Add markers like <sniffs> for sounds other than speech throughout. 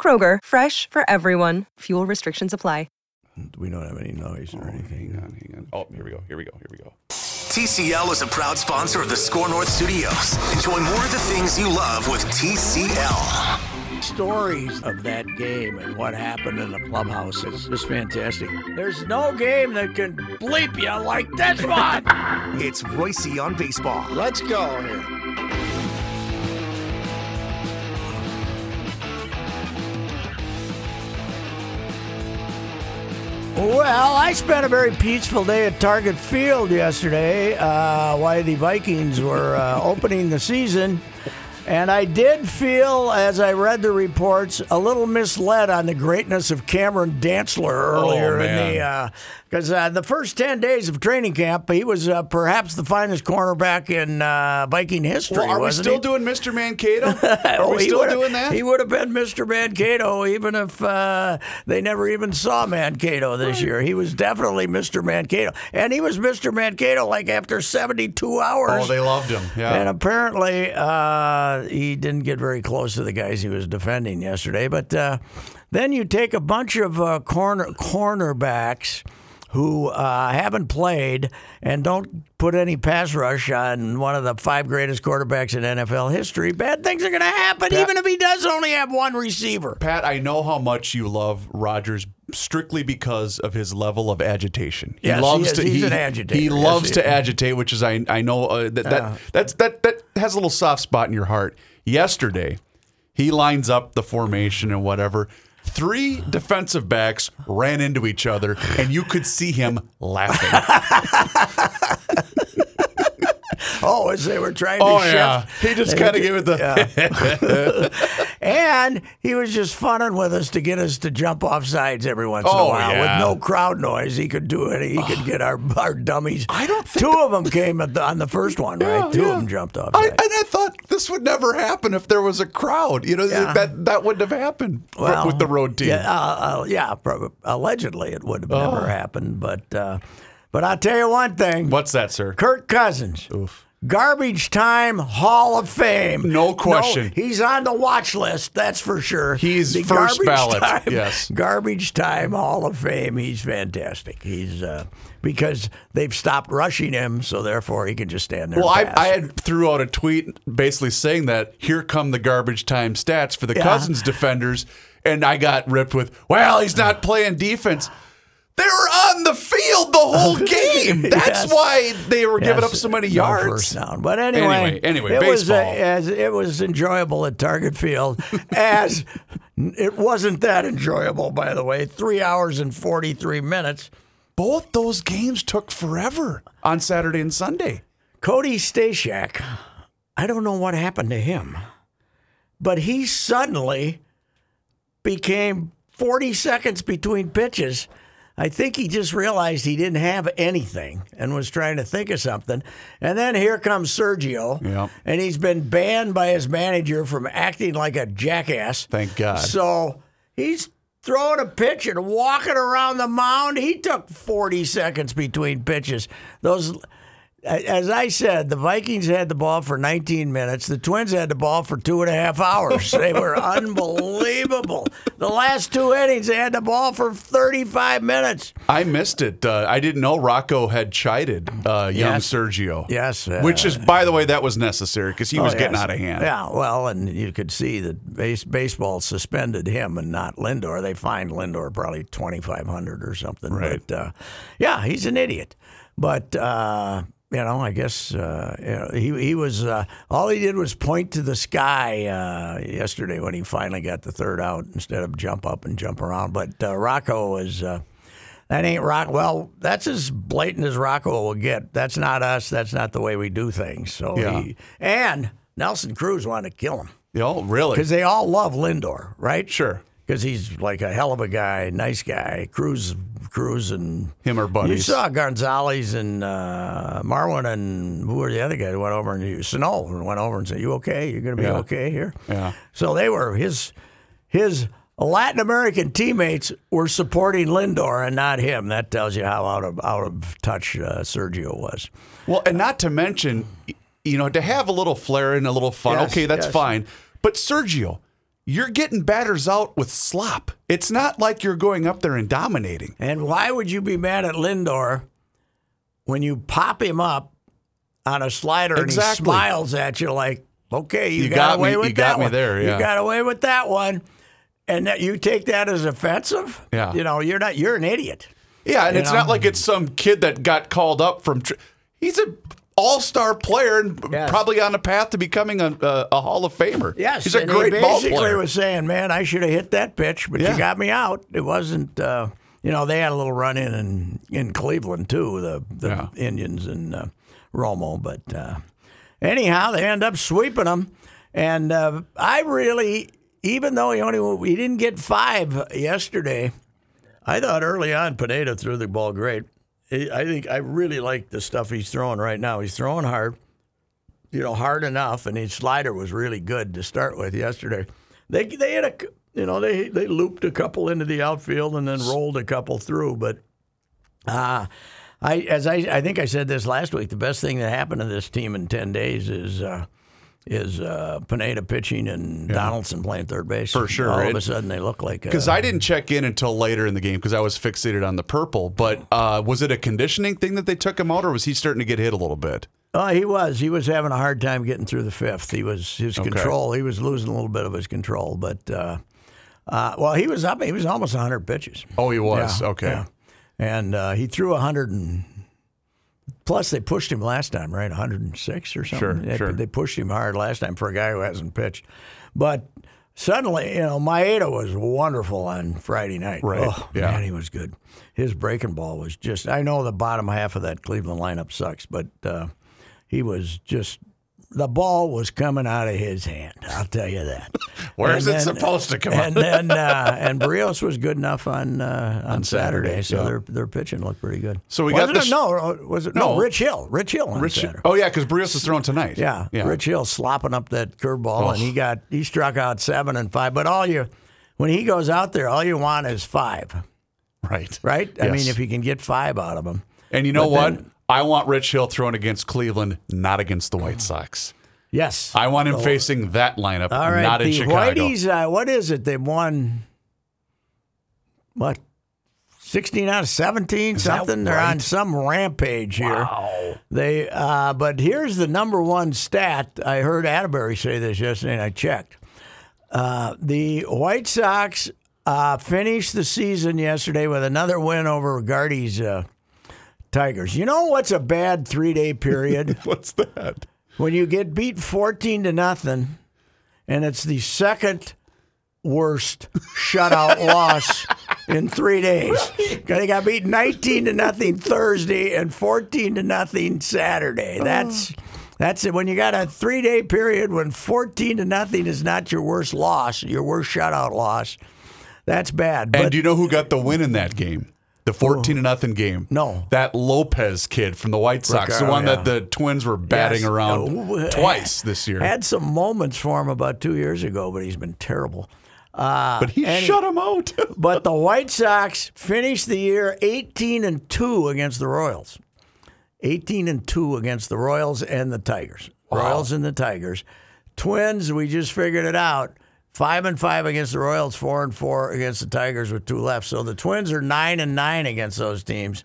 Kroger, fresh for everyone. Fuel restrictions apply. We don't have any noise or oh, anything. Hang on, hang on. Oh, here we go. Here we go. Here we go. TCL is a proud sponsor of the SKOR North Studios. Enjoy more of the things you love with TCL. Stories of that game and what happened in the clubhouse is just fantastic. There's no game that can bleep you like this one. It's Reusse on baseball. Let's go here. Well, I spent a very peaceful day at Target Field yesterday uh, while the Vikings were uh, opening the season. And I did feel, as I read the reports, a little misled on the greatness of Cameron Dantzler earlier in the. Because uh, the first 10 days of training camp, he was uh, perhaps the finest cornerback in uh, Viking history. Well, are we still he? doing Mr. Mankato? <laughs> Are Oh, we still doing that? He would have been Mr. Mankato even if uh, they never even saw Mankato this year. He was definitely Mr. Mankato. And he was Mr. Mankato like after 72 hours. oh, they loved him. Yeah. And apparently, he didn't get very close to the guys he was defending yesterday. But uh, then you take a bunch of uh, corner cornerbacks who uh, haven't played and don't put any pass rush on one of the five greatest quarterbacks in NFL history. Bad things are going to happen, even if he does only have one receiver. Pat, I know how much you love Rodgers strictly because of his level of agitation. He Yes, he loves is. to. He's he, an agitator. He loves he to is. agitate, which is I I know uh, that that that's that that has a little soft spot in your heart. Yesterday, he lines up the formation and whatever. Three defensive backs ran into each other, and you could see him laughing. <laughs> Oh, as they were trying to Oh shift. yeah, he just kind of gave it the. <laughs> And he was just funning with us to get us to jump off sides every once in a Oh, while yeah. with no crowd noise. He could do it. He could get our, our dummies. I don't think two of them came at the, on the first one, right? Yeah, two yeah. of them jumped off. I, and I thought this would never happen if there was a crowd. You know Yeah. that that wouldn't have happened Well, with the road team. Yeah, uh, uh, yeah. prob- Allegedly, it would have Oh. never happened. But uh, but I'll tell you one thing. What's that, sir? Kirk Cousins. Garbage time Hall of Fame. No question. he's on the watch list, that's for sure. He's The first garbage ballot, Time, yes. <laughs> Garbage time Hall of Fame. He's fantastic. He's uh, because they've stopped rushing him, so therefore he can just stand there. Well, I. I had threw out a tweet basically saying that here come the garbage time stats for the Yeah. Cousins defenders, and I got ripped with, well, he's not playing defense. They were on the field the whole <laughs> game. That's Yes. why they were giving Yes, up so many no yards. first down. But anyway, Anyway, anyway, it was uh, baseball. as it was enjoyable at Target Field. <laughs> as it wasn't that enjoyable, by the way. Three hours and forty three minutes. Both those games took forever on Saturday and Sunday. Cody Stashak, I don't know what happened to him, but he suddenly became 40 seconds between pitches. I think he just realized he didn't have anything and was trying to think of something. And then here comes Sergio, and he's been banned by his manager from acting like a jackass. Thank God. So he's throwing a pitch and walking around the mound. He took 40 seconds between pitches. Those as I said, the Vikings had the ball for 19 minutes. The Twins had the ball for two and a half hours. <laughs> They were unbelievable. The last two innings, they had the ball for 35 minutes. I missed it. Uh, I didn't know Rocco had chided uh, young Yes. Sergio. Yes, uh, which is, by the way, that was necessary because he was Oh, getting out of hand. Yeah, well, and you could see that base, baseball suspended him and not Lindor. They fined Lindor probably twenty five hundred or something. Right. But uh, yeah, he's an idiot. But uh, you know, I guess uh, he he was uh, all he did was point to the sky uh, yesterday when he finally got the third out instead of jump up and jump around. But uh, Rocco was. Uh, that ain't rock. Well, that's as blatant as Rocco will get. That's not us. That's not the way we do things. So, Yeah. he, and Nelson Cruz wanted to kill him Oh, really? because they all love Lindor, right? Sure. Because he's like a hell of a guy, nice guy. Cruz, Cruz, and Him are buddies. you saw Gonzalez and uh, Marwin and who were the other guys who went over and you, Sano went over and said, "You okay? You're going to be Yeah. okay here." Yeah. So they were his his Latin American teammates were supporting Lindor and not him. That tells you how out of out of touch uh, Sergio was. Well, and not to mention, you know, to have a little flair and a little fun. Yes, okay, that's yes. fine. But Sergio, you're getting batters out with slop. It's not like you're going up there and dominating. And why would you be mad at Lindor when you pop him up on a slider and he smiles at you like, okay, you, You got, got away me- with you got that one. there, yeah. You got away with that one. And that you take that as offensive? Yeah. You know, you're not you're an idiot. Yeah, and You it's know? not like it's some kid that got called up from. Tr- he's a all-star player and Yes. probably on the path to becoming a, a, a Hall of Famer. Yes, he's a great he ball basically player. was saying, "Man, I should have hit that pitch, but Yeah. you got me out." It wasn't, uh, you know, they had a little run in in, in Cleveland too, the the Yeah. Indians and uh, Romo, but uh, anyhow, they end up sweeping them, and uh, I really, even though he only he didn't get five yesterday, I thought early on Pineda threw the ball great. I think I really like the stuff he's throwing right now. He's throwing hard you know, hard enough, and his slider was really good to start with yesterday. They they had a you know they they looped a couple into the outfield and then rolled a couple through, but uh I as I I think I said this last week. The best thing that happened to this team in ten days is. Uh, is uh, Pineda pitching and Donaldson playing third base? For sure, All of a sudden, they look like Because uh, I didn't check in until later in the game because I was fixated on the purple. But uh, was it a conditioning thing that they took him out, or was he starting to get hit a little bit? Oh, he was. He was having a hard time getting through the fifth. He was his control. He was losing a little bit of his control, but uh, uh, well, he was up. He was almost 100 pitches. Oh, he was. Yeah, okay. yeah. And uh, he threw 100 and plus they pushed him last time, right? 106 or something. Sure, they, sure. they pushed him hard last time for a guy who hasn't pitched. But suddenly, you know, Maeda was wonderful on Friday night. Right, Oh, yeah. man, he was good. His breaking ball was just. I know the bottom half of that Cleveland lineup sucks, but uh, he was just. The ball was coming out of his hand. I'll tell you that. <laughs> Where's it supposed to come and out? then <laughs> and and Berrios was good enough on uh, on, Saturday, Saturday, so yeah. their their pitching looked pretty good. So we was got this- no uh, was it no, No. Rich Hill Rich Hill on Rich, Saturday. oh yeah, because Berrios is throwing tonight. Yeah, yeah. Rich Hill slopping up that curveball, Oh. and he got he struck out seven and five. But all you when he goes out there, all you want is five, right, right? I mean, if you can get five out of him. And you know But what? then- I want Rich Hill throwing against Cleveland, not against the White Sox. Yes, I want him facing that lineup, All right, not in the Chicago. Whiteys, uh, what is it? They've won what? 16 out of 17 that something they're on some rampage here they uh, but here's the number one stat i heard atterbury say this yesterday and i checked uh, the white sox uh, finished the season yesterday with another win over Gardy's uh, tigers you know what's a bad three-day period <laughs> What's that? when you get beat 14 to nothing and it's the second worst shutout <laughs> loss in three days. 'Cause They got beat 19 to nothing Thursday and 14 to nothing Saturday. Oh. That's that's it. When you got a three day period when 14 to nothing is not your worst loss, your worst shutout loss, that's bad. And do you know who got the win in that game? The fourteen to nothing game. No. that Lopez kid from the White Sox, the Ricardo, one oh, that the Twins were batting Yes. around Oh, twice this year. had some moments for him about two years ago, but he's been terrible. Uh, but he shut him out. <laughs> But the White Sox finished the year 18 and 2 against the Royals. 18 and 2 against the Royals and the Tigers. Royals and the Tigers. Twins, we just figured it out. 5 and 5 against the Royals, 4 and 4 against the Tigers with two left. So the Twins are 9 and 9 against those teams.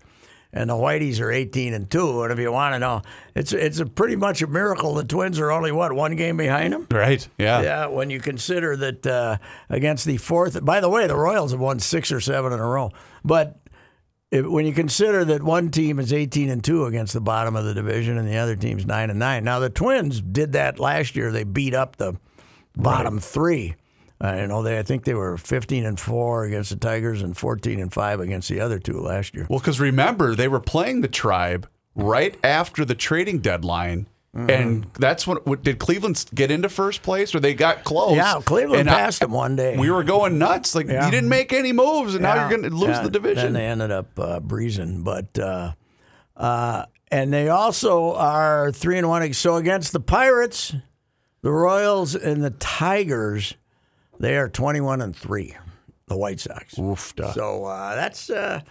And the Whiteys are 18 and 2. And if you want to know, it's it's a pretty much a miracle the Twins are only what, one game behind them? Right. Yeah. Yeah, when you consider that uh, against the fourth, by the way, the Royals have won six or seven in a row. But if, when you consider that one team is 18 and two against the bottom of the division and the other team's nine and nine, now the Twins did that last year. They beat up the bottom three. Uh, you know, they I think they were 15 and four against the Tigers and 14 and five against the other two last year. Well, because remember, they were playing the tribe right after the trading deadline. Mm-hmm. And that's when what, did Cleveland get into first place, or they got close? Yeah, Cleveland And I- passed them one day. We were going nuts. Like Yeah. you didn't make any moves, and now you're going to lose yeah. the Then division. they ended up uh, breezing, but uh, uh, and they also are three and one. So against the Pirates, the Royals, and the Tigers, they are twenty-one and three. The White Sox. So uh, that's. Uh,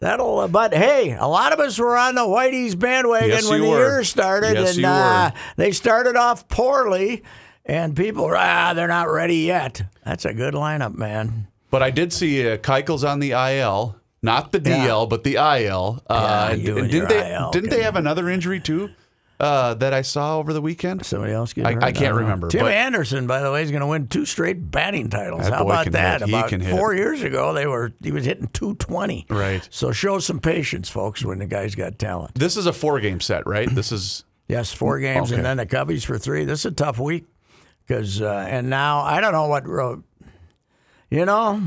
That'll, uh, but hey, a lot of us were on the Whiteys bandwagon Yes, when the were. year started, Yes, and uh, they started off poorly, and people, were, ah, they're not ready yet. That's a good lineup, man. But I did see uh, Keuchel's on the IL, not the DL, Yeah. but the IL. Uh, Yeah, you and didn't your they? IL, didn't they have another injury too uh, that I saw over the weekend? Somebody else get I- hurt? I can't don't remember, Tim but- Anderson, by the way, is going to win two straight batting titles. How about that? hit. He About can hit. four years ago, they were he was hitting 220. Right. So show some patience, folks, when the guy's got talent. This is a four-game set, right? This is <clears throat> Yes, four games, Okay. and then the Cubbies for three. This is a tough week because, uh, and now I don't know what, ro- you know,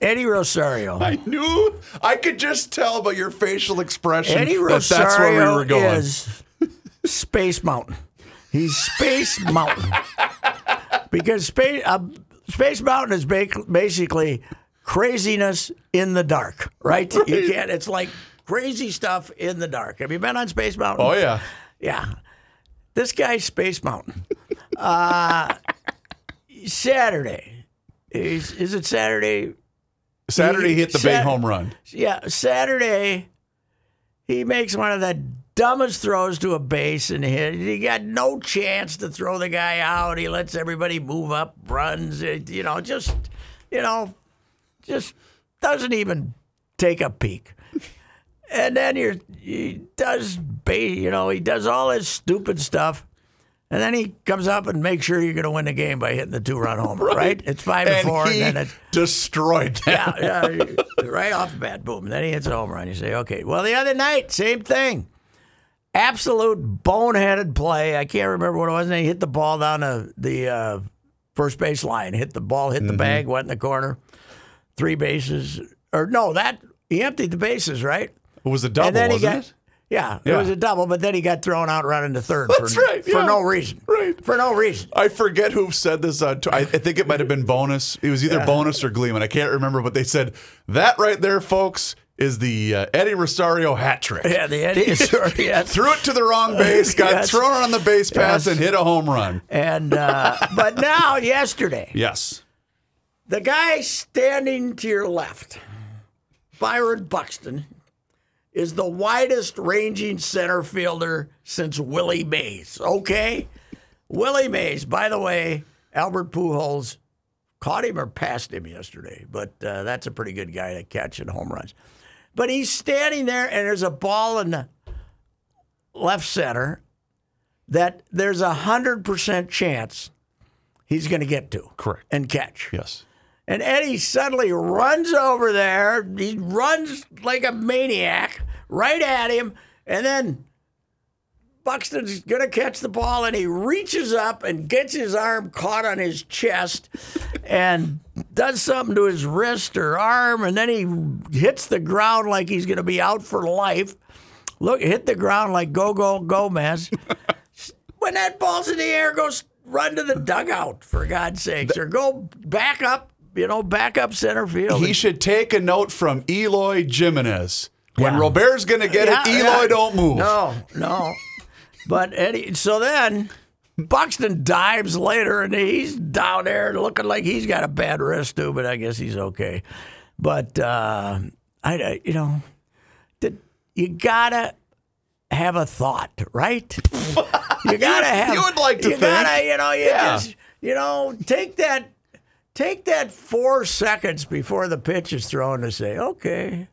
Eddie Rosario. I knew I could just tell by your facial expression Eddie that Rosario that's where we were going. is Space Mountain. He's Space Mountain because Space uh, Space Mountain is ba- basically craziness in the dark, right? You can't. It's like crazy stuff in the dark. Have you been on Space Mountain? oh yeah, Yeah. This guy's Space Mountain. Uh, Saturday. Is, is it Saturday? Saturday He- hit the Sat- big home run. Yeah, Saturday, he makes one of the dumbest throws to a base and hit. He got no chance to throw the guy out. He lets everybody move up, runs, it, you know, just, you know, just doesn't even take a peek. And then you're, he does, you know, he does all his stupid stuff. And then he comes up and makes sure you're going to win the game by hitting the two-run homer, <laughs> right? It's five to And four, and then it's destroyed them. yeah, yeah, right off the bat, boom. Then he hits a home run. You say, okay. Well, the other night, same thing. Absolute boneheaded play. I can't remember what it was. And he hit the ball down the, the uh, first base line. Hit the ball, hit the bag, went in the corner. Three bases. Or no, that he emptied the bases, right? It was a double, and then he wasn't got. it? Yeah, it was a double, but then he got thrown out running to third That's for, right, for no reason. Right. For no reason. I forget who said this. On, I, I think it might have been Bonnes. It was either Bonnes or Gleeman. I can't remember, but they said that right there, folks, is the uh, Eddie Rosario hat trick. Yeah, the Eddie <laughs> sorry, yeah. <laughs> Threw it to the wrong base, got Yes. thrown on the base pass, Yes. and hit a home run. And uh, <laughs> but now yesterday, Yes. The guy standing to your left, Byron Buxton, is the widest ranging center fielder since Willie Mays. Okay? Willie Mays, by the way, Albert Pujols caught him or passed him yesterday, but uh, that's a pretty good guy to catch and home runs. But he's standing there, and there's a ball in the left center that there's a 100% chance he's going to get to Correct. and catch. Yes. And Eddie suddenly runs over there. He runs like a maniac right at him. And then Buxton's going to catch the ball and he reaches up and gets his arm caught on his chest and does something to his wrist or arm. And then he hits the ground like he's going to be out for life. Look, hit the ground like Go Go Gomez. <laughs> when that ball's in the air, go s- run to the dugout for God's sakes, or go back up. You know, back up center field. He should take a note from Eloy Jimenez. When Yeah. Robert's going to get Yeah, it, Eloy yeah. don't move. No, no. But Eddie, so then Buxton dives later, and he's down there looking like he's got a bad wrist too. But I guess he's okay. But uh, I, I, you know, did you gotta have a thought, right? <laughs> You gotta have. you would like to You think. gotta, you know, you just, you know, take that, take that four seconds before the pitch is thrown to say, okay,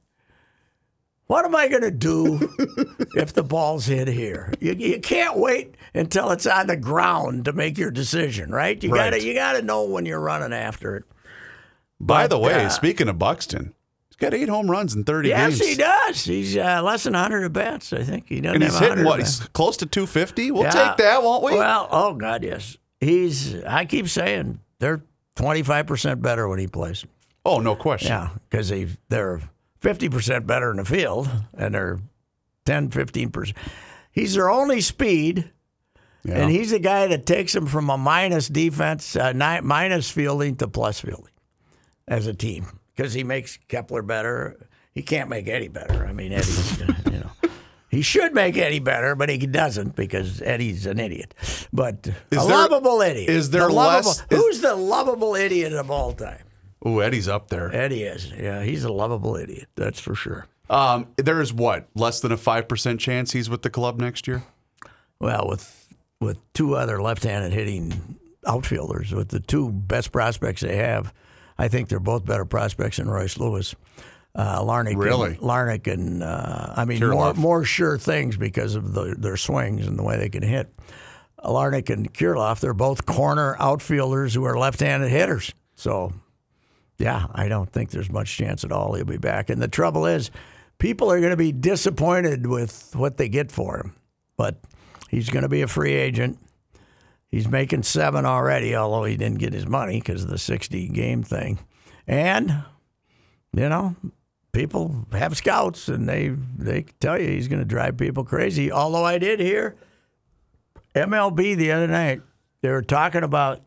what am I gonna do <laughs> if the ball's hit here? You, you can't wait until it's on the ground to make your decision, right? You Right. gotta, you gotta know when you're running after it. By But, the way, uh, speaking of Buxton, he's got eight home runs in 30 Yes, games. he does. He's uh, less than 100 at bats, I think. He doesn't And he's hitting what? He's close to 250. We'll Yeah. take that, won't we? Well, oh God, yes. He's. I keep saying they're 25 percent better when he plays. oh, no question. Yeah, because they they're 50 percent better in the field, and they're 10, 15 percent. He's their only speed. Yeah. And he's the guy that takes them from a minus defense, uh, minus fielding to plus fielding as a team because he makes Kepler better. He can't make Eddie better. I mean, know, he should make Eddie better, but he doesn't because Eddie's an idiot. But Is a there- lovable idiot. is there The lovable, less- is- Who's the lovable idiot of all time? Ooh, Eddie's up there. Eddie is. Yeah, he's a lovable idiot. That's for sure. Um, there is what? Less than a 5% chance he's with the club next year? Well, with with two other left-handed hitting outfielders, with the two best prospects they have, I think they're both better prospects than Royce Lewis. Uh, Larnach, Really? and, Larnach, and uh, I mean more Kirilloff. more sure things because of the, their swings and the way they can hit. Uh, Larnach and Kirilloff, they're both corner outfielders who are left-handed hitters. So, yeah, I don't think there's much chance at all he'll be back. And the trouble is, people are going to be disappointed with what they get for him. But he's going to be a free agent. He's making seven already, although he didn't get his money because of the 60 game thing. And, you know, people have scouts and they, they tell you he's going to drive people crazy. Although I did hear MLB the other night, they were talking about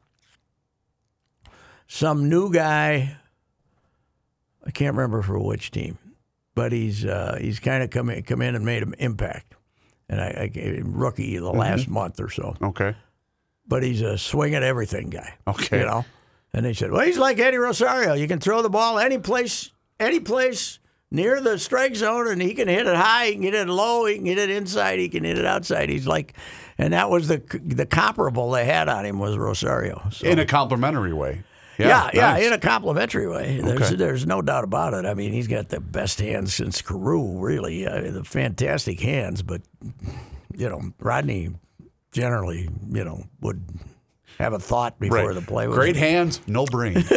some new guy. I can't remember for which team, but he's uh, he's kind of come in, come in and made an impact. And I, I gave him rookie the last month or so, Okay. but he's a swing at everything guy. Okay. you know. And they said, well, he's like Eddie Rosario. You can throw the ball any place, any place near the strike zone, and he can hit it high, he can hit it low, he can hit it inside, he can hit it outside. He's like, and that was the the comparable they had on him was Rosario. So. In a complimentary way. Yeah, yeah, nice. in a complimentary way. There's, Okay. there's no doubt about it. I mean, he's got the best hands since Carew, really. Uh, the fantastic hands, but, you know, Rodney generally, you know, would have a thought before Right. the play was Great hands, no brain. <laughs>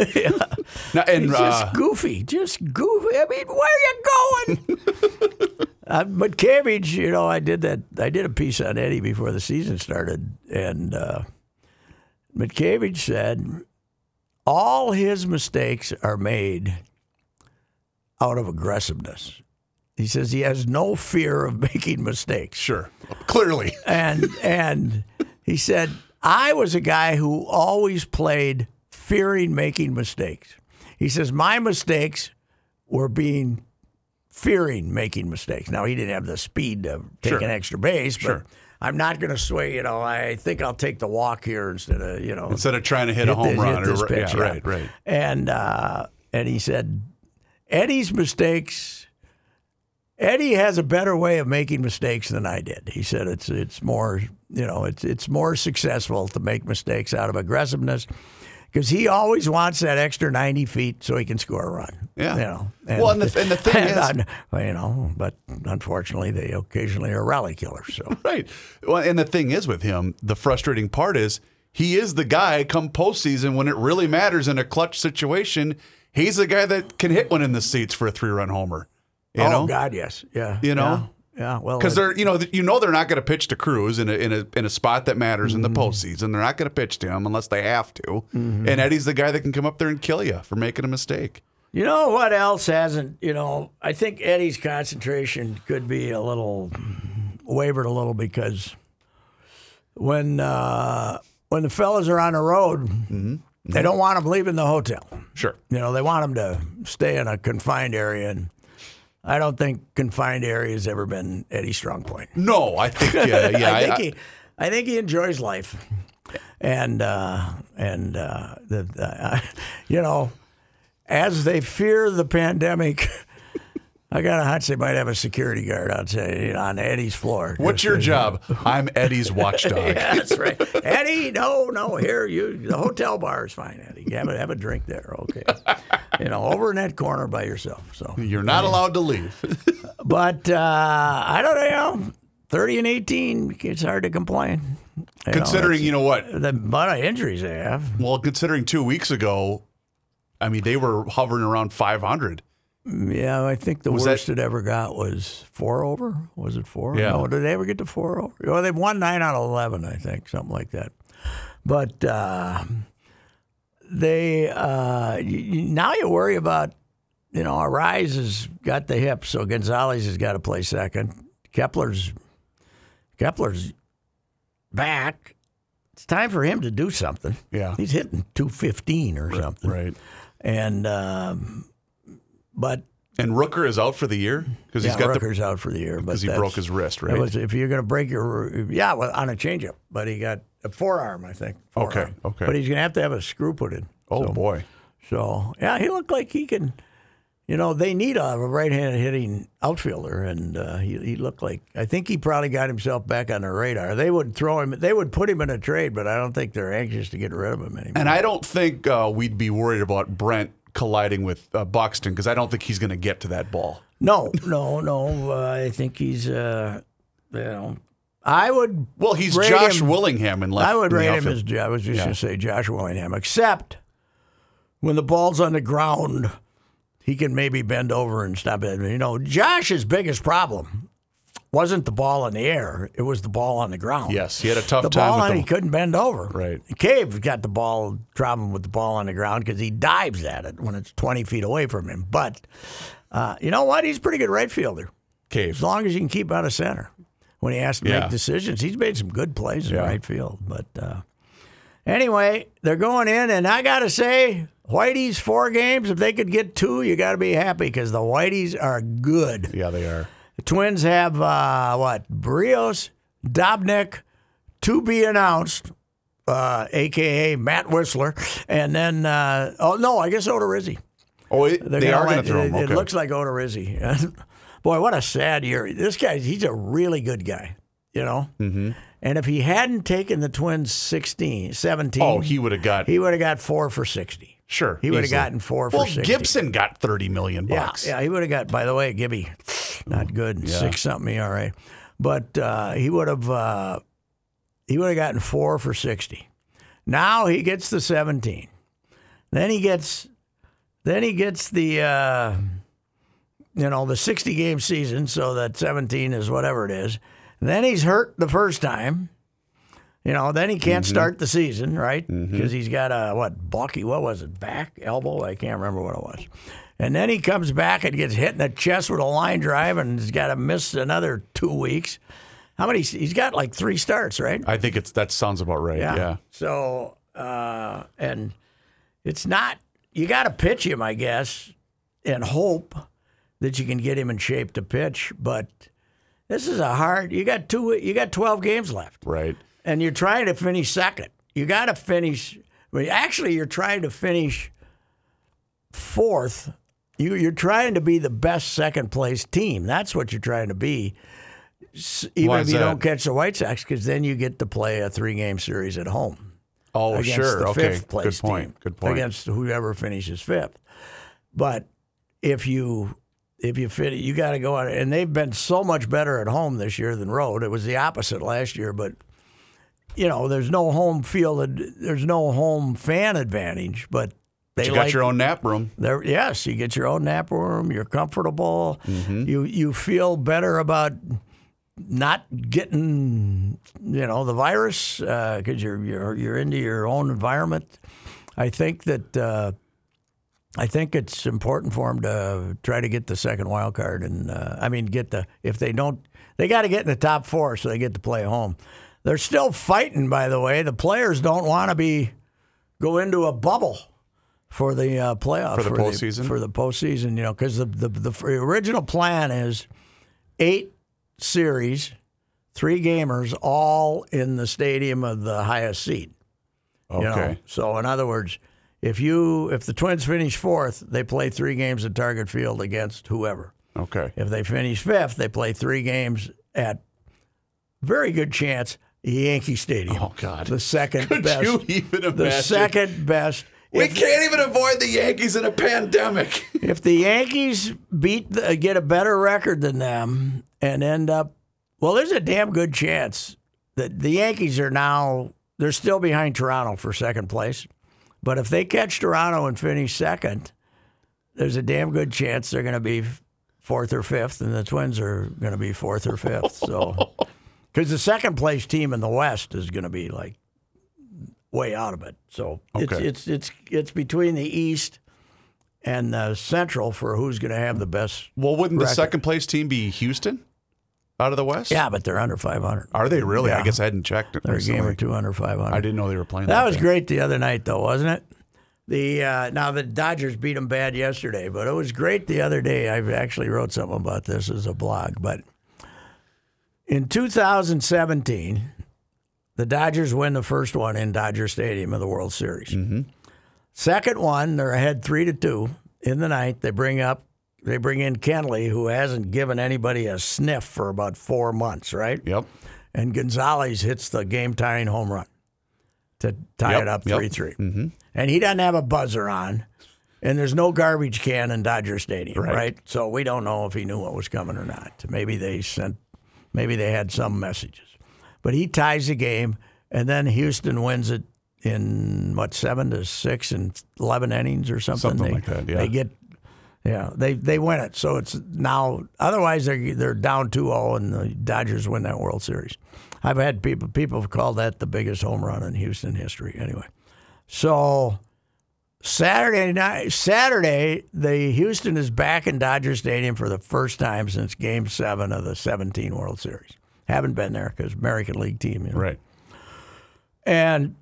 Now, and He's just uh, goofy, just goofy. I mean, where are you going? <laughs> uh, but Cabbage, you know, I did that. I did a piece on Eddie before the season started, and uh, but Cabbage said all his mistakes are made out of aggressiveness. He says he has no fear of <laughs> making mistakes sure, clearly. and and he said I was a guy who always played fearing making mistakes. He says my mistakes were being fearing making mistakes. Now he didn't have the speed to take Sure. an extra base, but Sure. I'm not going to sway. You know, I think I'll take the walk here instead of you know Instead of trying to hit, a home this- run. or, pitch, yeah, right, right. And uh, and he said Eddie's mistakes. Eddie has a better way of making mistakes than I did. He said it's it's more you know it's it's more successful to make mistakes out of aggressiveness because he always wants that extra ninety feet so he can score a run. Yeah. you know. Well, and the- and the thing <laughs> is- un- you know, but unfortunately they occasionally are rally killers. So <laughs> Right. Well, and the thing is with him, the frustrating part is he is the guy come postseason when it really matters in a clutch situation. He's the guy that can hit one in the seats for a three run homer. You oh know? God, yes, yeah, You know? Yeah, well, Because they're, you know, you know they're not going to pitch to Cruz in a in a in a spot that matters in Mm-hmm. the postseason. They're not going to pitch to him unless they have to. And Eddie's the guy that can come up there and kill you for making a mistake. You know what else hasn't? You know, I think Eddie's concentration could be a little wavered a little because when uh, when the fellas are on the road, they don't want them leaving the hotel. Sure. You know, they want them to stay in a confined area, and I don't think confined area has ever been Eddie's strong point. No, I think yeah, <laughs> yeah. I think I- he, I think he enjoys life, and uh, and uh, the, the uh, <laughs> you know, as they fear the pandemic, <laughs> I got a hunch they might have a security guard outside on Eddie's floor. What's your job? I'm Eddie's watchdog. <laughs> Yeah, that's right. Eddie, no, no, here you. The hotel bar is fine, Eddie. Have a have a drink there, okay? You know, over in that corner by yourself. So, You're not allowed to leave. <laughs> but uh, I don't know. Thirty and eighteen, it's hard to complain. You know, Considering, you know what? the amount of injuries they have. Well, considering two weeks ago, I mean, they were hovering around 500. Yeah, I think the Was worst that- it ever got was four over. Was it four? Yeah. No, did they ever get to four over? Well, they've won nine out of eleven, I think, something like that. But uh, they uh, now you worry about, you know, Rise has got the hip, so Gonzalez has got to play second. Kepler's Kepler's back. It's time for him to do something. Yeah. He's hitting two fifteen or something. Right. And um, but And Rooker is out for the year because he's yeah, got the Rooker's out for the year because he broke his wrist, right? was- if you're going to break your yeah, well, on a changeup, but he got a forearm, I think. Okay, okay. But he's going to have to have a screw put in. oh so, boy. So yeah, he looked like he can. You know, they need a right-handed hitting outfielder, and uh, he, he looked like I think he probably got himself back on the radar. They would throw him, they would put him in a trade, but I don't think they're anxious to get rid of him anymore. And I don't think uh, we'd be worried about Brent colliding with uh, Buxton because I don't think he's going to get to that ball. no, no, no. Uh, I think he's, uh, you know, I would. Well, he's rate Josh him- Willingham in left. I would rate him as I was just Yeah. going to say Josh Willingham, except when the ball's on the ground, he can maybe bend over and stop it. You know, Josh's biggest problem wasn't the ball in the air; it was the ball on the ground. Yes, he had a tough the time ball with on, the- he couldn't bend over. Right. Cave got the ball problem with the ball on the ground because he dives at it when it's twenty feet away from him. But uh, you know what? He's a pretty good right fielder Cave. as long as you can keep out of center. When he has to Yeah. make decisions, he's made some good plays in Yeah. right field. But uh, anyway, they're going in, and I got to say, Whitey's four games. If they could get two, you got to be happy because the Whiteys are good. Yeah, they are. Twins have uh, what? Berrios, Dobnak, to be announced, uh, aka Matt Wisler, and then uh, oh no, I guess Odorizzi. Oh, it, they are going to throw him. It, Okay. it looks like Odorizzi. <laughs> Boy, what a sad year. This guy, he's a really good guy, you know? Mm-hmm. And if he hadn't taken the Twins 16, 17, oh, he would have got. he would have got four for 60. Sure. he would've gotten four for well, 60. Gibson got 30 million Yeah, bucks. yeah, he would have got, by the way, Gibby, <sniffs> not good, six something ERA. But uh, he would have uh, he would have gotten four for 60. Now he gets the 17. Then he gets then he gets the uh, you know the 60 game season, so that 17 is whatever it is. Then he's hurt the first time. You know, then he can't start the season, right? Because he's got a what bulky, what was it, back, elbow? I can't remember what it was. And then he comes back and gets hit in the chest with a line drive, and he's got to miss another two weeks. How many? He's got like three starts, right? I think it's that sounds about right. Yeah. So, uh, and it's not, you got to pitch him, I guess, and hope that you can get him in shape to pitch. But this is a hard, you got two, you got 12 games left, Right. And you're trying to finish second. You got to finish, well, actually, you're trying to finish fourth. You, you're trying to be the best second place team. That's what you're trying to be. Even Why if you that? don't catch the White Sox, because then you get to play a three game series at home Oh, against sure. the okay. fifth place Good point. team, Good point. against whoever finishes fifth. But if you if you fit, you got to go on. And they've been so much better at home this year than road. It was the opposite last year, but you know, there's no home field, there's no home fan advantage, but. They you like, got your own nap room. there, yes, you get your own nap room. You're comfortable. Mm-hmm. You you feel better about not getting you know the virus because you're you're you're into your own environment. I think that uh, I think it's important for them to try to get the second wild card, and uh, I mean get the if they don't, they got to get in the top four so they get to play home. They're still fighting, by the way. The players don't want to be go into a bubble for the uh, playoff For the postseason? for the postseason. You know, because the, the the original plan is eight series, three gamers, all in the stadium of the highest seed. Okay. You know? So in other words, if you if the Twins finish fourth, they play three games at Target Field against whoever. Okay. If they finish fifth, they play three games at very good chance Yankee Stadium. Oh, God. the second Could best. you even imagine? the second best. We If- can't even avoid the Yankees in a pandemic. <laughs> If the Yankees beat the, get a better record than them and end up, well, there's a damn good chance that the Yankees are now they're still behind Toronto for second place, but if they catch Toronto and finish second, there's a damn good chance they're going to be fourth or fifth, and the Twins are going to be fourth or fifth. So, <laughs> because the second place team in the West is going to be like way out of it. So it's Okay. it's it's it's between the East and the Central for who's going to have the best. Well, wouldn't the second place team be Houston out of the West? Yeah, but they're under 500. Are they really? I Yeah. guess I hadn't checked it. They're a game or two under 500. I didn't know they were playing. That That, was bad. great the other night, though, wasn't it? The uh, now the Dodgers beat them bad yesterday, but it was great the other day. I actually wrote something about this as a blog. But in 2017, the Dodgers win the first one in Dodger Stadium of the World Series. Mm-hmm. Second one, they're ahead three to two in the ninth. They bring up they bring in Kenley, who hasn't given anybody a sniff for about four months, right? Yep. and Gonzalez hits the game tying home run to tie Yep, it up yep. 3 3. And he doesn't have a buzzer on, and there's no garbage can in Dodger Stadium, Right. right. So we don't know if he knew what was coming or not. Maybe they sent, maybe they had some messages. But he ties the game, and then Houston wins it in what, seven to six in 11 innings or something? Something They- like that, yeah. They get yeah, they they win it. So it's now. Otherwise, they're they're down 2-0 and the Dodgers win that World Series. I've had people people have called that the biggest home run in Houston history. Anyway, so Saturday night, Saturday, the Houston is back in Dodger Stadium for the first time since Game Seven of the 17 World Series. Haven't been there because American League team, you know. Right. And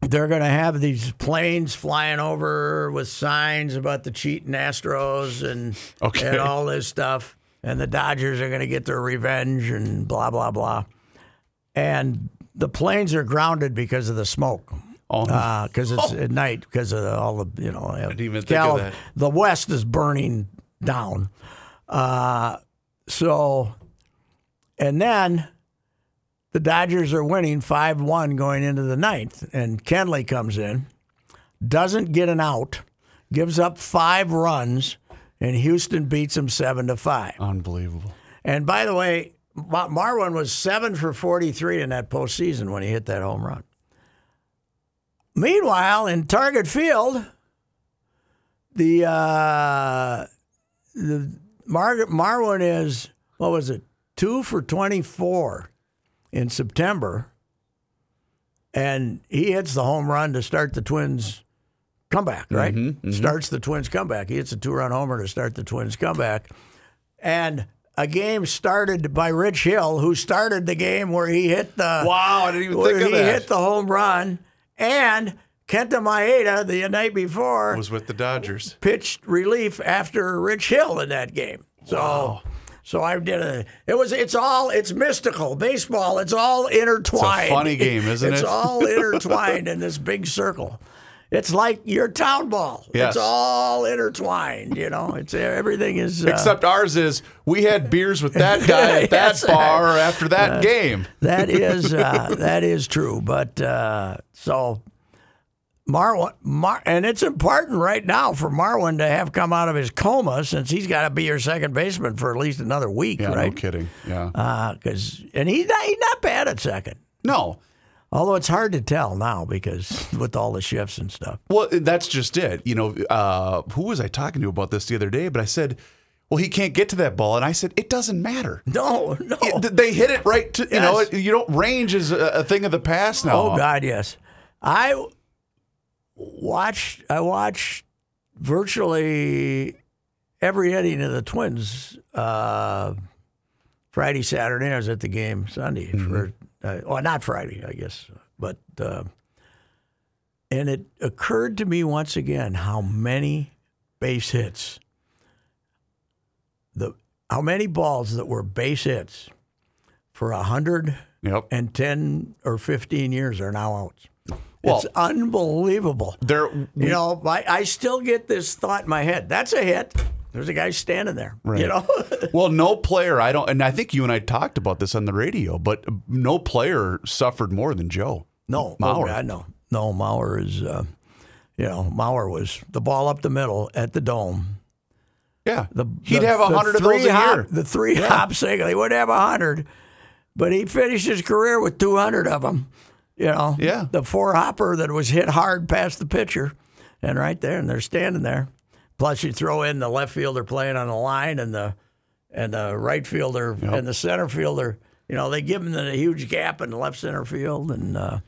they're going to have these planes flying over with signs about the cheating Astros and, <laughs> Okay. and all this stuff. And the Dodgers are going to get their revenge and blah, blah, blah. And the planes are grounded because of the smoke. Oh, Because it's at night, because of all the, you know, I didn't even think of that. The West is burning down. Uh, so, and then the Dodgers are winning 5 1 going into the ninth. And Kenley comes in, doesn't get an out, gives up five runs, and Houston beats him 7 to 5. unbelievable. And by the way, Ma- Marwin was 7 for 43 in that postseason when he hit that home run. Meanwhile, in Target Field, the uh, the Mar- Marwin is what was it? Two for twenty four in September, and he hits the home run to start the Twins comeback. Right, starts the Twins comeback. He hits a two run homer to start the Twins comeback, and a game started by Rich Hill, who started the game where he hit the Wow, I didn't even think of he hit the home run, and Kenta Maeda the night before was with the Dodgers. pitched relief after Rich Hill in that game. So, so I did a. It was. It's all. It's mystical. Baseball. It's all intertwined. funny game, isn't <laughs> it? it's all <laughs> intertwined in this big circle. It's like your town ball. Yes. It's all intertwined. You know. It's everything is. Uh, Except ours is we had beers with that <laughs> guy at that Yes. bar after that game. That is <laughs> uh, that is true. But uh, so Marwin, Mar- and it's important right now for Marwin to have come out of his coma since he's got to be your second baseman for at least another week, Yeah, no kidding. Yeah. Because and he's not, he's not bad at second. no. Although it's hard to tell now because with all the shifts and stuff. Well, that's just it. You know, uh, who was I talking to about this the other day? But I said, well, he can't get to that ball. And I said, it doesn't matter. No, no. It- they hit it right to, you know, Yes. it, you don't, range is a, a thing of the past now. Oh God, yes. I watched. I watched virtually every inning of the Twins. Uh, Friday, Saturday. I was at the game Sunday for. Uh, well, not Friday, I guess, but. Uh, and it occurred to me once again how many base hits. The how many balls that were base hits for a hundred Yep. and 10 or 15 years are now outs. Well- it's unbelievable. There, You know, I, I still get this thought in my head. That's a hit. There's a guy standing there. Right. You know. <laughs> well, no player. I don't, and I think you and I talked about this on the radio, but no player suffered more than Joe. no, Mauer. Oh God, no, no. Mauer is. Uh, you know, Mauer was the ball up the middle at the dome. Yeah, The, he'd the- have a hundred of those a hop, year. The three hop single, he would have a hundred, but he finished his career with two hundred of them. You know, Yeah. the four hopper that was hit hard past the pitcher, and right there, and they're standing there. Plus, you throw in the left fielder playing on the line, and the and the right fielder and the center fielder. You know, they give them the huge gap in the left center field, and uh,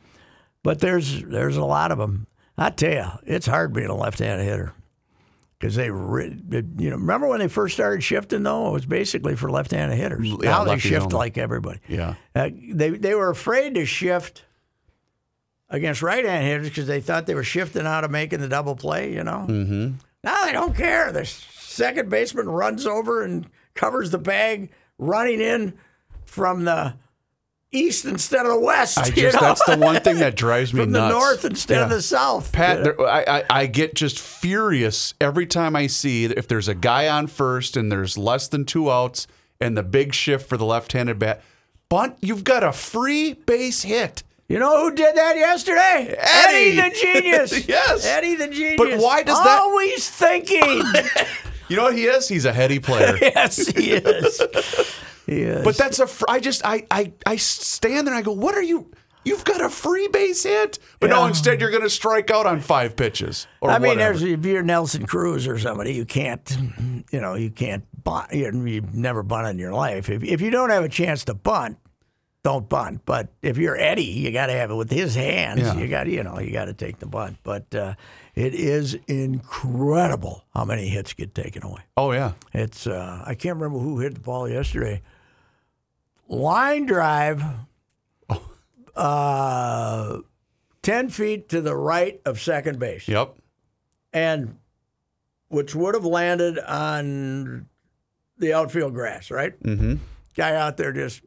but there's there's a lot of them. I tell you, it's hard being a left-handed hitter because they, re- you know, remember when they first started shifting though? It was basically for left-handed hitters. Yeah, now they shift only. like everybody. Yeah. Uh, they they were afraid to shift against right-handed hitters because they thought they were shifting out of making the double play. You know. Mm-hmm. Now they don't care. The second baseman runs over and covers the bag, running in from the east instead of the west. I <laughs> just know? that's the one thing that drives me <laughs> from nuts. the north instead of the south. Pat, there, I, I, I get just furious every time I see that if there's a guy on first and there's less than two outs and the big shift for the left-handed bat, bunt, you've got a free base hit. You know who did that yesterday? Eddie. the genius. <laughs> Yes. Eddie the genius. But why does that- always thinking? <laughs> You know what he is? He's a heady player. <laughs> yes, he is. He is. But that's a. Fr- I just I I I stand there and I go, what are you? You've got a free base hit, but no. Instead, you're going to strike out on five pitches. Or I mean, whatever. there's if you're Nelson Cruz or somebody, you can't, you know, you can't bunt. You, you've never bunted in your life. If if you don't have a chance to bunt, don't bunt. But if you're Eddie, you got to have it with his hands. Yeah. You got, you know, you got to take the bunt. But uh, it is incredible how many hits get taken away. Oh yeah, It's uh, I can't remember who hit the ball yesterday. Line drive, <laughs> uh, ten feet to the right of second base, yep. and which would have landed on the outfield grass. Right, Mm-hmm. guy out there just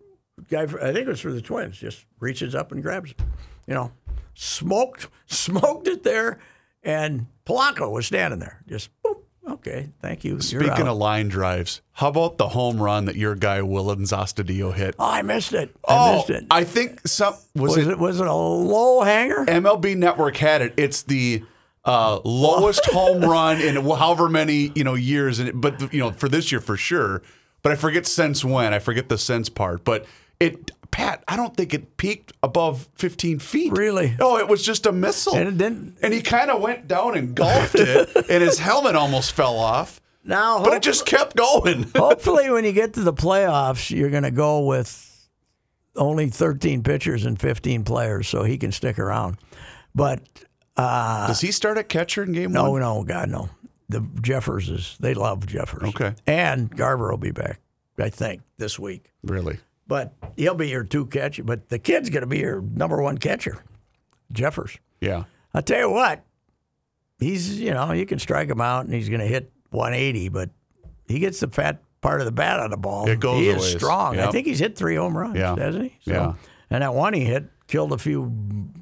guy. I think it was for the Twins. Just reaches up and grabs it. You know, smoked <laughs> smoked it there, and Polanco was standing there. Just boop. Okay, thank you. Speaking of line drives, how about the home run that your guy Willians Astudillo hit? Oh, I missed it. I oh, missed it. I think some was, was it, it was it a low hanger? MLB Network had it. It's the uh, lowest <laughs> home run in however many you know years, and but you know for this year for sure. But I forget since when. I forget the since part. But it, Pat, I don't think it peaked above 15 feet. Really? Oh, it was just a missile. And it didn't- And he kind of went down and golfed it, <laughs> and his helmet almost fell off. Now, But it just kept going. <laughs> hopefully, when you get to the playoffs, you're going to go with only 13 pitchers and 15 players, so he can stick around. But uh, Does he start at catcher in game no, one? no, no, God, no. The Jeffers is they love Jeffers. Okay. and Garver will be back, I think, this week. Really? But he'll be your two catcher. But the kid's going to be your number one catcher, Jeffers. Yeah. I'll tell you what, he's, you know, you can strike him out and he's going to hit 180, but he gets the fat part of the bat on the ball. It goes he is ways. strong. I think he's hit three home runs, Yeah. hasn't he? Yeah. And that one he hit killed a few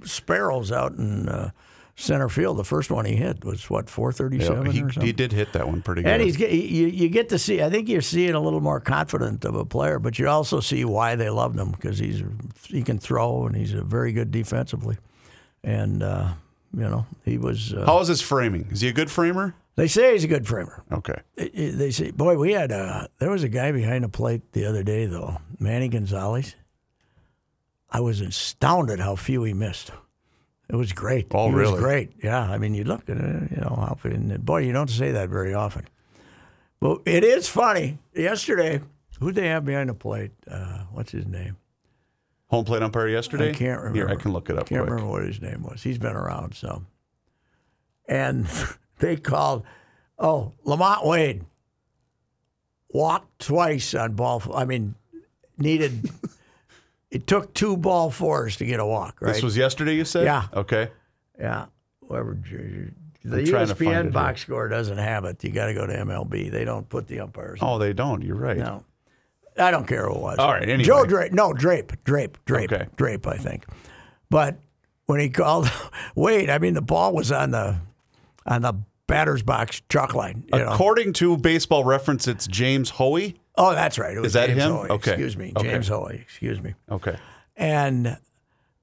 sparrows out in uh, center field. The first one he hit was, what, 437 Yeah, he, or he did hit that one pretty good. And he's you, you get to see. I think you're seeing a little more confident of a player, but you also see why they loved him because he's he can throw and he's a very good defensively, and uh, you know he was. Uh, How is his framing? Is he a good framer? they say he's a good framer. Okay. They- They say, boy, we had a. there was a guy behind the plate the other day though, Manny Gonzalez. I was astounded how few he missed. It was great. Oh, he really? was great. Yeah, I mean, you look at it, you know, and boy, you don't say that very often. But it is funny. Yesterday, who'd they have behind the plate? Uh, what's his name? Home plate umpire yesterday? I can't remember. Here, I can look it up I Can't quick. remember what his name was. He's been around some. And <laughs> they called, oh, LaMonte Wade walked twice on ball. I mean, needed. It took two ball fours to get a walk. Right? This was yesterday, you said? Yeah. Okay. yeah. Whoever. The I'm trying to find it ESPN box score doesn't have it. You got to go to MLB. They don't put the umpires. Oh, they don't. You're right. No. I don't care who it was. All right, anyway. Joe Drape. No, Drape. Drape. Drape. Okay. Drape, I think. But when he called <laughs> Wade, I mean, the ball was on the on the batter's box chalk line. You know? According to Baseball Reference, it's James Hoye. Oh, that's right. It was Is that James him? Hoye. Okay. Excuse me, Okay. James Hoye. Excuse me. Okay. And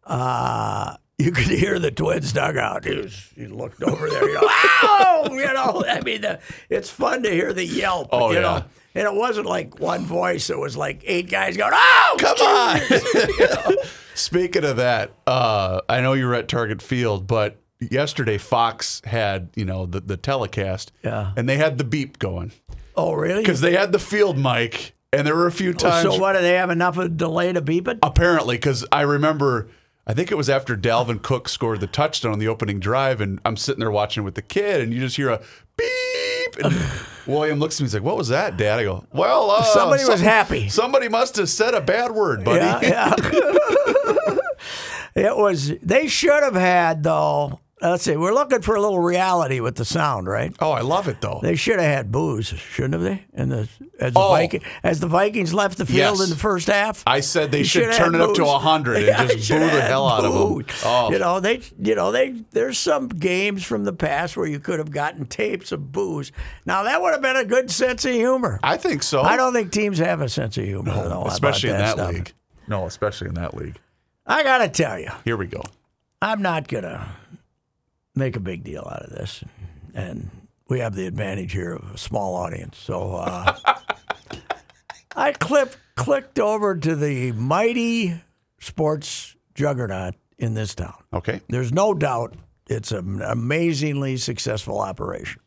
uh, you could hear the Twins dugout. He, was, he looked over there. You know, ow! <laughs> You know, I mean, the, it's fun to hear the yelp. Oh, you yeah. know. And it wasn't like one voice. It was like eight guys going, "Oh, Come on. <laughs> <laughs> Speaking of that, uh, I know you were at Target Field, but yesterday Fox had you know the the telecast, Yeah. and they had the beep going Oh, really? because they had the field mic, and there were a few times so what? Do they have enough of a delay to beep it? apparently because I remember. I think it was after Dalvin Cook scored the touchdown on the opening drive, and I'm sitting there watching with the kid, and you just hear a beep. And <laughs> William looks at me, and he's like, "What was that, Dad?" I go, "Well, uh, Somebody was happy." Somebody must have said a bad word, buddy." Yeah, yeah. <laughs> it was. They should have had though. Uh, let's see. We're looking for a little reality with the sound, right? Oh, I love it though. They should have had booze, shouldn't have they? And the as the Oh. Viking, as the Vikings left the field Yes. in the first half, I said they should turn it up to booze. 100 and <laughs> just boo the hell out of 'em. booze. Oh. You know they, you know they. There's some games from the past where you could have gotten tapes of booze. Now that would have been a good sense of humor. I think so. I don't think teams have a sense of humor, though, about especially in that stuff. league. No, especially in that league. I gotta tell you, Here we go. I'm not gonna make a big deal out of this, and we have the advantage here of a small audience. So uh, <laughs> I clip, clicked over to the mighty sports juggernaut in this town. Okay. There's no doubt it's an amazingly successful operation.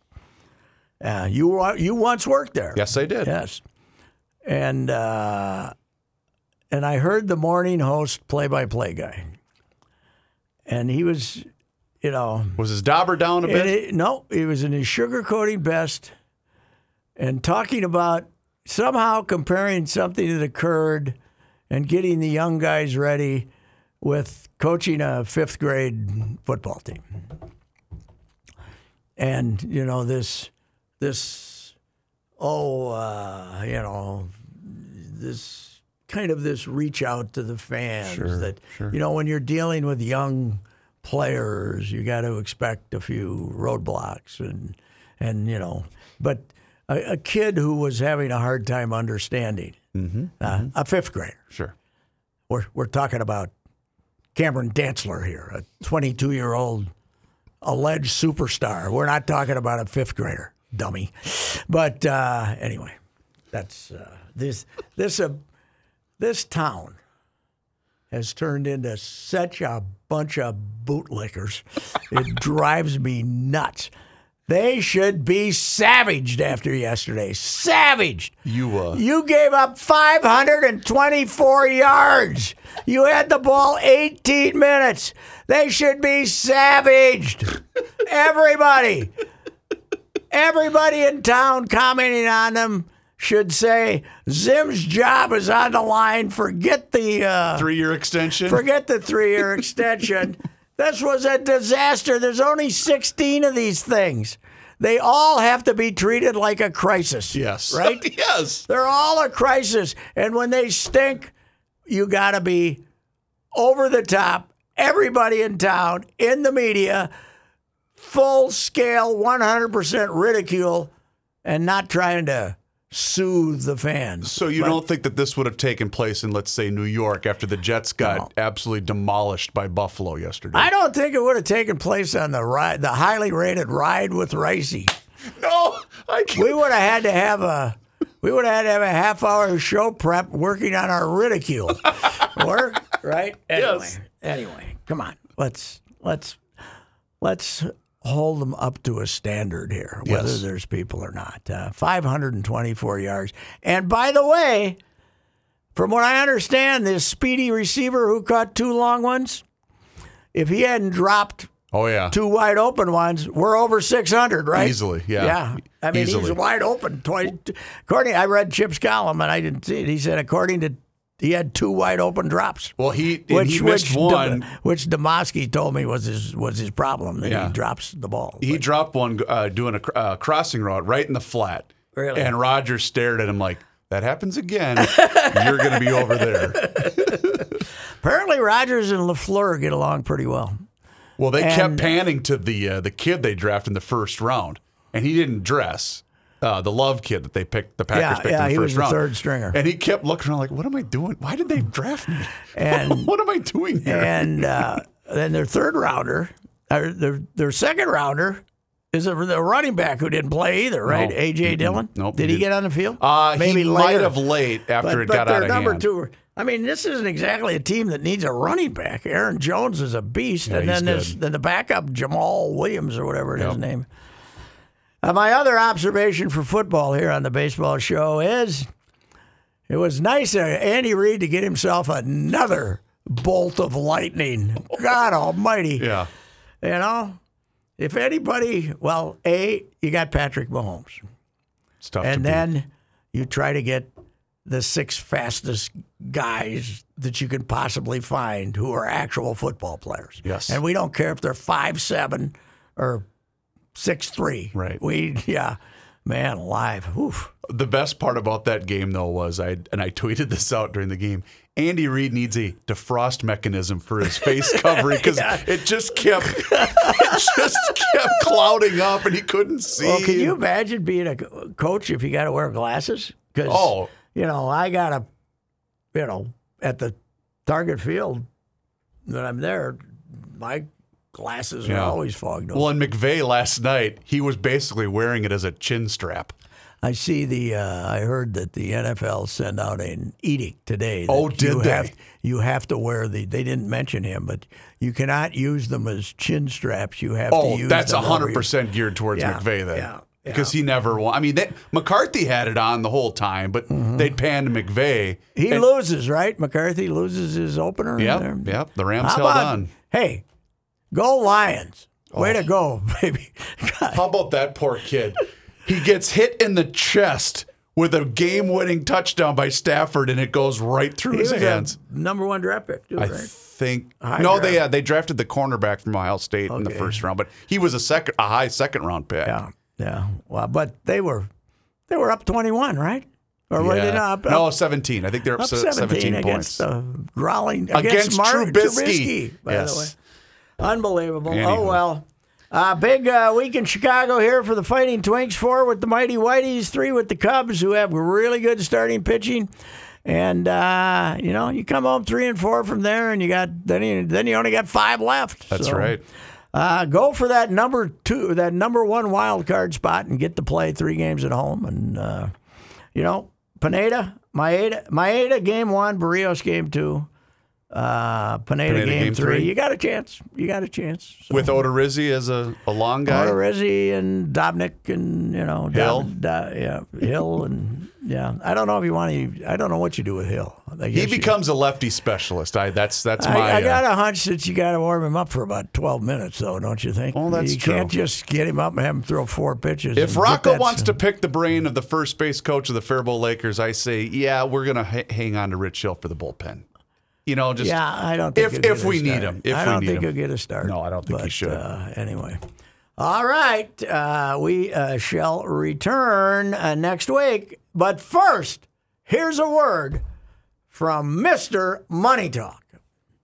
Uh, you you once worked there. Yes, I did. Yes. And uh, and I heard the morning host play by play guy. And he was, you know, Was his dauber down a bit? it- no, he was in his sugarcoating best and talking about somehow comparing something that occurred and getting the young guys ready with coaching a fifth grade football team. And, you know, this, this, oh, uh, you know, this kind of this reach out to the fans that, you know, when you're dealing with young players, you got to expect a few roadblocks and, and, you know, but a, a kid who was having a hard time understanding, uh, a fifth grader. Sure. We're, we're talking about Cameron Dantzler here, a 22 year old alleged superstar. We're not talking about a fifth grader, dummy. But uh, anyway, that's uh, this this uh, this town has turned into such a bunch of bootlickers. It <laughs> drives me nuts. They should be savaged after yesterday. Savaged. You, uh, You gave up 524 yards. You had the ball 18 minutes. They should be savaged. Everybody. Everybody in town commenting on them should say Zim's job is on the line. Forget the uh, Three year extension. forget the three year <laughs> extension. This was a disaster. There's only 16 of these things. They all have to be treated like a crisis. yes. <laughs> Right? yes. They're all a crisis. And when they stink, you got to be over the top. Everybody in town, in the media, full scale, 100% ridicule, and not trying to soothe the fans. So you don't think that this would have taken place in, let's say, New York after the Jets got absolutely demolished by Buffalo yesterday? I don't think it would have taken place on the ride, the highly rated ride with Reusse. no, I can't. We would have had to have a, we would have had to have a half hour show prep working on our ridicule. <laughs> Work right? Anyway, Yes. anyway, come on. Let's let's let's hold them up to a standard here, whether Yes. there's people or not. Uh, 524 yards, and by the way, from what I understand, this speedy receiver who caught two long ones, if he hadn't dropped Oh, yeah. two wide open ones, we're over 600, right? Easily, yeah. Yeah. I mean, Easily. he's wide open. Twice. According, I read Chip's column and I didn't see it. He said, according to, he had two wide open drops. Well, he, and he missed which, one. Dem- which Demosky told me was his was his problem that Yeah. he drops the ball. He dropped one uh, doing a uh, crossing route right in the flat. Really? And Roger stared at him like, that happens again. You're going to be over there. <laughs> Apparently, Rodgers and LaFleur get along pretty well. Well, they And- kept panning to the uh, the kid they drafted in the first round. and he didn't dress. Uh, the Love kid that they picked, the Packers Yeah, picked yeah, in the he first was the round, third stringer. and he kept looking around like, "What am I doing? Why did they draft me? <laughs> And- <laughs> what am I doing here?" and uh, then their third rounder, or their their second rounder, is a, the running back who didn't play either, right? No. AJ Dillon. Nope, Did he get on the field? uh, Maybe he might later. have late after but, it but got out of number hand. two. I mean, this isn't exactly a team that needs a running back. Aaron Jones is a beast, Yeah, and then this, then the backup Jamaal Williams or whatever his name. Uh, my other observation for football here on the baseball show is it was nice of Andy Reid to get himself another bolt of lightning. God Almighty! <laughs> Yeah, You know, if anybody, well, a you got Patrick Mahomes it's tough. to and beat. then you try to get the six fastest guys that you can possibly find who are actual football players. Yes. and we don't care if they're five seven or six three. Right. We yeah, man, alive. Oof. The best part about that game, though, was I and I tweeted this out during the game. Andy Reid needs a defrost mechanism for his face <laughs> covering because it just kept <laughs> it just kept clouding up and he couldn't see. Well, can you imagine being a coach if you got to wear glasses? Because Oh. you know, I got to, you know, at the target field when I'm there, my glasses Yeah. are always fogged over. Well, in McVay last night, he was basically wearing it as a chin strap. I see the. Uh, I heard that the NFL sent out an edict today. that Oh, did you they? Have, you have to wear the. They didn't mention him, but you cannot use them as chin straps. You have to Oh, use. that's them hundred percent geared towards Yeah, McVay then, yeah, yeah. because he never. Won. I mean, they, McCarthy had it on the whole time, but they'd pan to McVay. Mm-hmm. He and- loses, right? McCarthy loses his opener. Yep, yep. The Rams How held about- on. Hey, go Lions! Way Oh. to go, <laughs> baby! God. How about that poor kid? He gets hit in the chest with a game-winning touchdown by Stafford, and it goes right through He his was a hands. number one draft pick, too, I right? think High no, they uh, they drafted the cornerback from Ohio State in the Okay. first round, but he was a second, a high second round pick. yeah, yeah. Well, but they were they were up twenty-one, right? Or were they Yeah. not? Up, no, up, seventeen. I think they're up, up se- 17, seventeen against points the growling against, against Mark Trubisky. by the way. Unbelievable. Anywho. Oh well. Uh, big uh, week in Chicago here for the Fighting Twinks. Four with the Mighty Whiteys, three with the Cubs, who have really good starting pitching. And uh, you know, you come home three and four from there, and you got then you then you only got five left. That's So, right. Uh, go for that number two, that number one wild card spot, and get to play three games at home. And uh, you know, Pineda, Maeda, Maeda game one, Berrios game two, uh, Pineda, Pineda game, game three. three. You got a chance. You got a chance. So, With Odorizzi as a, a long guy. Odorizzi and Dobnak and you know Hill? Dob- Do- yeah, Hill and yeah. I don't know if you want to. I don't know what you do with Hill. He guess you- becomes a lefty specialist. I that's that's my. I, I got uh, a hunch that you got to warm him up for about twelve minutes, though, don't you think? Well, that's you true. can't just get him up and have him throw four pitches. if Rocco wants to pick the brain of the first base coach of the Faribault Lakers, I say, yeah, we're gonna ha- hang on to Rich Hill for the bullpen. You know, just yeah, I don't think if he'll get if a we need him. If I don't think him. he'll get a start. No, I don't think he should. Uh, anyway, all right, uh, we uh, shall return uh, next week. But first, here's a word from Mister Money Talk.